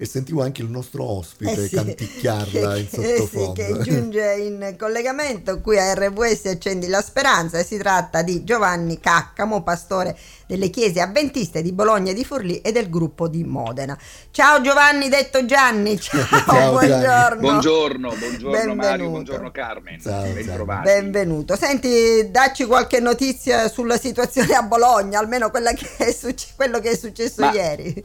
e sentivo anche il nostro ospite eh sì, canticchiarla che, in sottofondo. Eh sì, che giunge in collegamento qui a RWS Accendi la Speranza e si tratta di Giovanni Caccamo, pastore delle chiese avventiste di Bologna e di Forlì e del gruppo di Modena. Ciao Giovanni, detto Gianni, ciao, ciao buongiorno. Buongiorno, buongiorno Benvenuto. Mario, buongiorno Carmen. Ciao, ciao. Benvenuto. Senti, dacci qualche notizia sulla situazione a Bologna, almeno quella che è succe- quello che è successo Ma... ieri.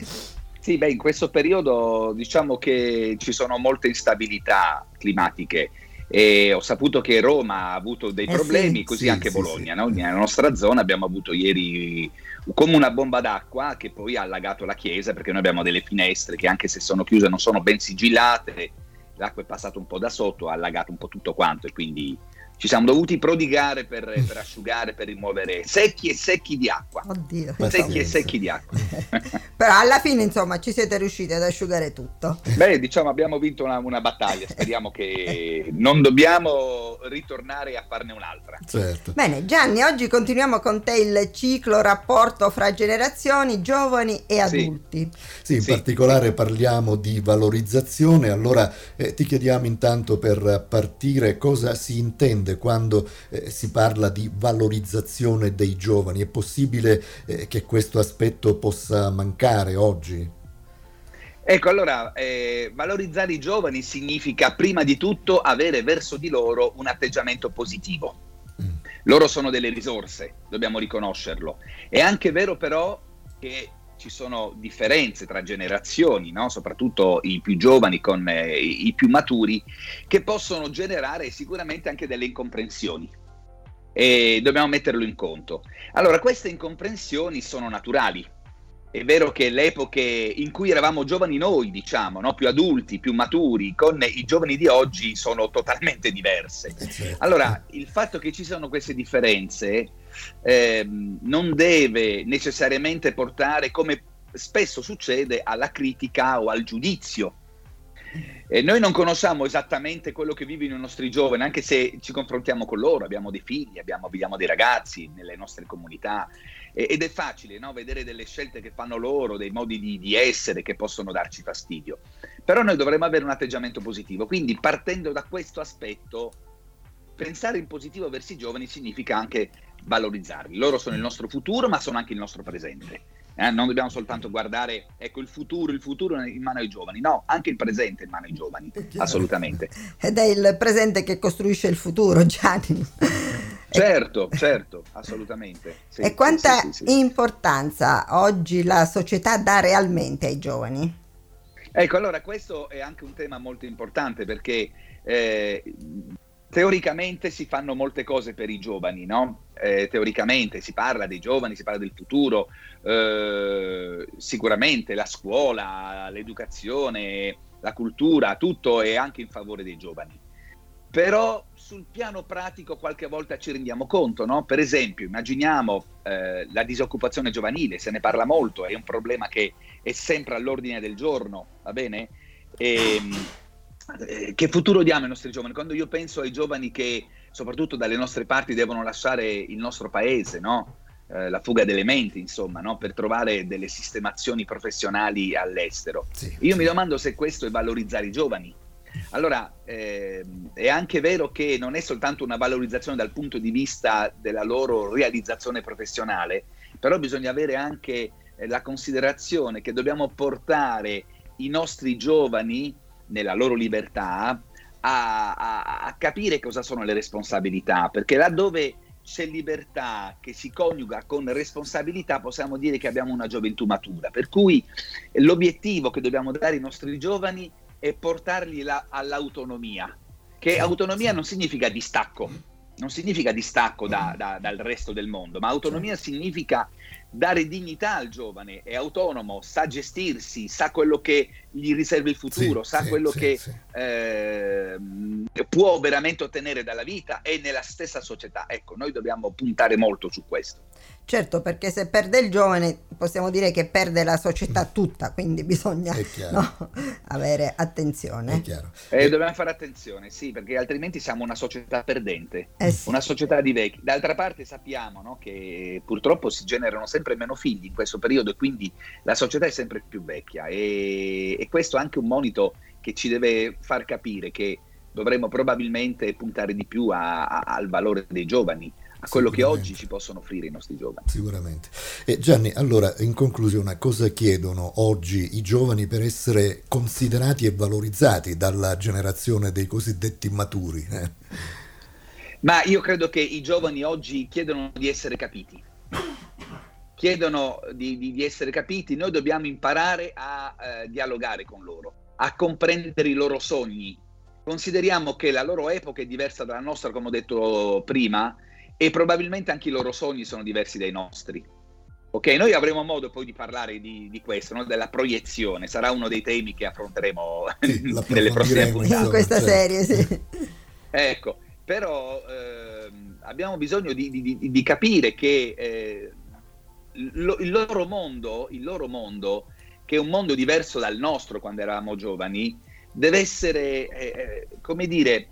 Sì, beh, in questo periodo diciamo che ci sono molte instabilità climatiche e ho saputo che Roma ha avuto dei eh problemi, sì, così sì, anche sì, Bologna. No? Nella nostra zona abbiamo avuto ieri come una bomba d'acqua che poi ha allagato la chiesa perché noi abbiamo delle finestre che anche se sono chiuse non sono ben sigillate, l'acqua è passata un po' da sotto, ha allagato un po' tutto quanto e quindi ci siamo dovuti prodigare per, per, asciugare, per rimuovere secchi e secchi di acqua. Oddio. Secchi e secchi di acqua. Però alla fine, insomma, ci siete riusciti ad asciugare tutto. Beh, diciamo, abbiamo vinto una, una battaglia. Speriamo che non dobbiamo ritornare a farne un'altra. Certo. Bene, Gianni, oggi continuiamo con te il ciclo rapporto fra generazioni, giovani e adulti. Sì, sì in sì, particolare sì. parliamo di valorizzazione. Allora eh, ti chiediamo intanto per partire cosa si intende succede quando eh, si parla di valorizzazione dei giovani? È possibile eh, che questo aspetto possa mancare oggi? Ecco, allora, eh, valorizzare i giovani significa prima di tutto avere verso di loro un atteggiamento positivo. Mm. Loro sono delle risorse, dobbiamo riconoscerlo. È anche vero però che ci sono differenze tra generazioni, no? soprattutto i più giovani con eh, i più maturi, che possono generare sicuramente anche delle incomprensioni. E dobbiamo metterlo in conto. Allora, queste incomprensioni sono naturali. È vero che le epoche in cui eravamo giovani noi, diciamo, no? più adulti, più maturi, con i giovani di oggi sono totalmente diverse. Eh, certo. Allora, il fatto che ci siano queste differenze eh, non deve necessariamente portare, come spesso succede, alla critica o al giudizio. E noi non conosciamo esattamente quello che vivono i nostri giovani, anche se ci confrontiamo con loro, abbiamo dei figli, abbiamo, abbiamo dei ragazzi nelle nostre comunità e, ed è facile no? vedere delle scelte che fanno loro, dei modi di, di, essere che possono darci fastidio. Però noi dovremmo avere un atteggiamento positivo, quindi partendo da questo aspetto, pensare in positivo verso i giovani significa anche valorizzarli. Loro sono il nostro futuro, ma sono anche il nostro presente. Eh, non dobbiamo soltanto guardare, ecco, il futuro, il futuro in mano ai giovani, no, anche il presente in mano ai giovani, assolutamente. Ed è il presente che costruisce il futuro, Gianni. Certo, certo, assolutamente. Sì, e quanta sì, sì, importanza oggi la società dà realmente ai giovani? Ecco, allora questo è anche un tema molto importante perché eh, teoricamente si fanno molte cose per i giovani, no? Eh, teoricamente si parla dei giovani, si parla del futuro, eh, sicuramente la scuola, l'educazione, la cultura, tutto è anche in favore dei giovani. Però sul piano pratico qualche volta ci rendiamo conto, no? Per esempio, immaginiamo eh, la disoccupazione giovanile, se ne parla molto, è un problema che è sempre all'ordine del giorno, va bene? E, ehm, eh, che futuro diamo ai nostri giovani? Quando io penso ai giovani che, soprattutto dalle nostre parti, devono lasciare il nostro paese, no? eh, la fuga delle menti, insomma, no? per trovare delle sistemazioni professionali all'estero. Sì, io sì. mi domando se questo è valorizzare i giovani. Allora, eh, è anche vero che non è soltanto una valorizzazione dal punto di vista della loro realizzazione professionale, però bisogna avere anche eh, la considerazione che dobbiamo portare i nostri giovani nella loro libertà, a, a, a, capire cosa sono le responsabilità, perché laddove c'è libertà che si coniuga con responsabilità, possiamo dire che abbiamo una gioventù matura. Per cui l'obiettivo che dobbiamo dare ai nostri giovani è portarli la, all'autonomia, che autonomia non significa distacco, non significa distacco da, da, dal resto del mondo, ma autonomia significa dare dignità al giovane, è autonomo, sa gestirsi, sa quello che gli riserva il futuro, sì, sa sì, quello sì, che eh, può veramente ottenere dalla vita e nella stessa società. Ecco, noi dobbiamo puntare molto su questo. Certo, perché se perde il giovane possiamo dire che perde la società tutta, quindi bisogna no, avere attenzione. Eh, dobbiamo fare attenzione, sì, perché altrimenti siamo una società perdente, eh sì. una società di vecchi. D'altra parte sappiamo no, che purtroppo si generano sempre meno figli in questo periodo e quindi la società è sempre più vecchia e, e questo è anche un monito che ci deve far capire che dovremmo probabilmente puntare di più a, a, al valore dei giovani, a quello che oggi ci possono offrire i nostri giovani. Sicuramente. E Gianni, allora in conclusione, cosa chiedono oggi i giovani per essere considerati e valorizzati dalla generazione dei cosiddetti maturi? Eh? Ma io credo che i giovani oggi chiedono di essere capiti. Chiedono di, di, di essere capiti, noi dobbiamo imparare a eh, dialogare con loro, a comprendere i loro sogni. Consideriamo che la loro epoca è diversa dalla nostra, come ho detto prima, e probabilmente anche i loro sogni sono diversi dai nostri. Ok, noi avremo modo poi di parlare di, di questo, no? della proiezione, sarà uno dei temi che affronteremo sì, nelle prossime puntate. In questa certo. serie, sì. Ecco, però eh, abbiamo bisogno di, di, di capire che eh, lo, il, loro mondo, il loro mondo, che è un mondo diverso dal nostro quando eravamo giovani, deve essere, eh, eh come dire,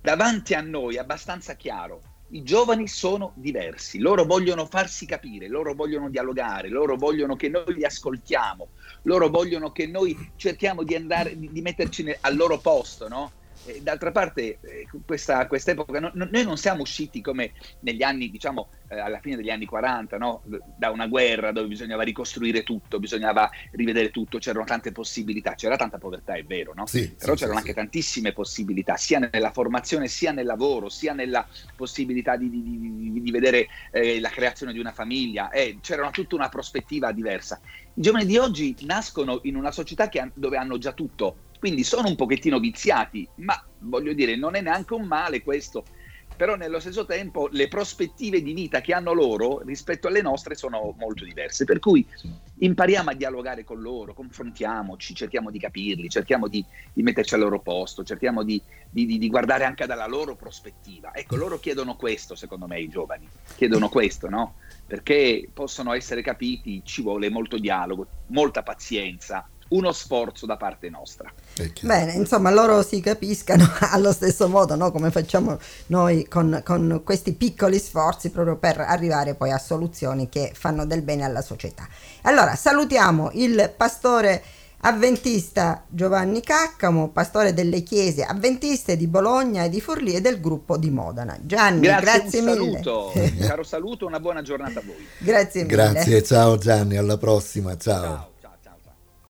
davanti a noi abbastanza chiaro i giovani sono diversi, loro vogliono farsi capire, loro vogliono dialogare, loro vogliono che noi li ascoltiamo, loro vogliono che noi cerchiamo di andare, di, di metterci al loro posto, no? Eh, d'altra parte, eh, questa, quest'epoca, no, noi non siamo usciti come negli anni, diciamo, eh, alla fine degli anni 40, no? da una guerra dove bisognava ricostruire tutto, bisognava rivedere tutto, c'erano tante possibilità, c'era tanta povertà, è vero, no? Sì, però sì, c'erano sì, anche tantissime possibilità, sia nella formazione, sia nel lavoro, sia nella possibilità di, di, di, di vedere eh, la creazione di una famiglia, eh, c'era tutta una prospettiva diversa. I giovani di oggi nascono in una società ha, dove hanno già tutto, quindi sono un pochettino viziati, ma voglio dire, non è neanche un male questo. Però nello stesso tempo le prospettive di vita che hanno loro rispetto alle nostre sono molto diverse. Per cui impariamo a dialogare con loro, confrontiamoci, cerchiamo di capirli, cerchiamo di, di metterci al loro posto, cerchiamo di, di, di, guardare anche dalla loro prospettiva. Ecco, loro chiedono questo, secondo me, i giovani. Chiedono questo, no? Perché possono essere capiti, ci vuole molto dialogo, molta pazienza, uno sforzo da parte nostra. Bene, insomma, loro si capiscano allo stesso modo, no? come facciamo noi con, con, questi piccoli sforzi proprio per arrivare poi a soluzioni che fanno del bene alla società. Allora, salutiamo il pastore avventista Giovanni Caccamo, pastore delle chiese avventiste di Bologna e di Forlì e del gruppo di Modena. Gianni, grazie, grazie mille. Saluto, caro saluto, una buona giornata a voi. Grazie mille. Grazie, ciao Gianni, alla prossima, ciao. ciao.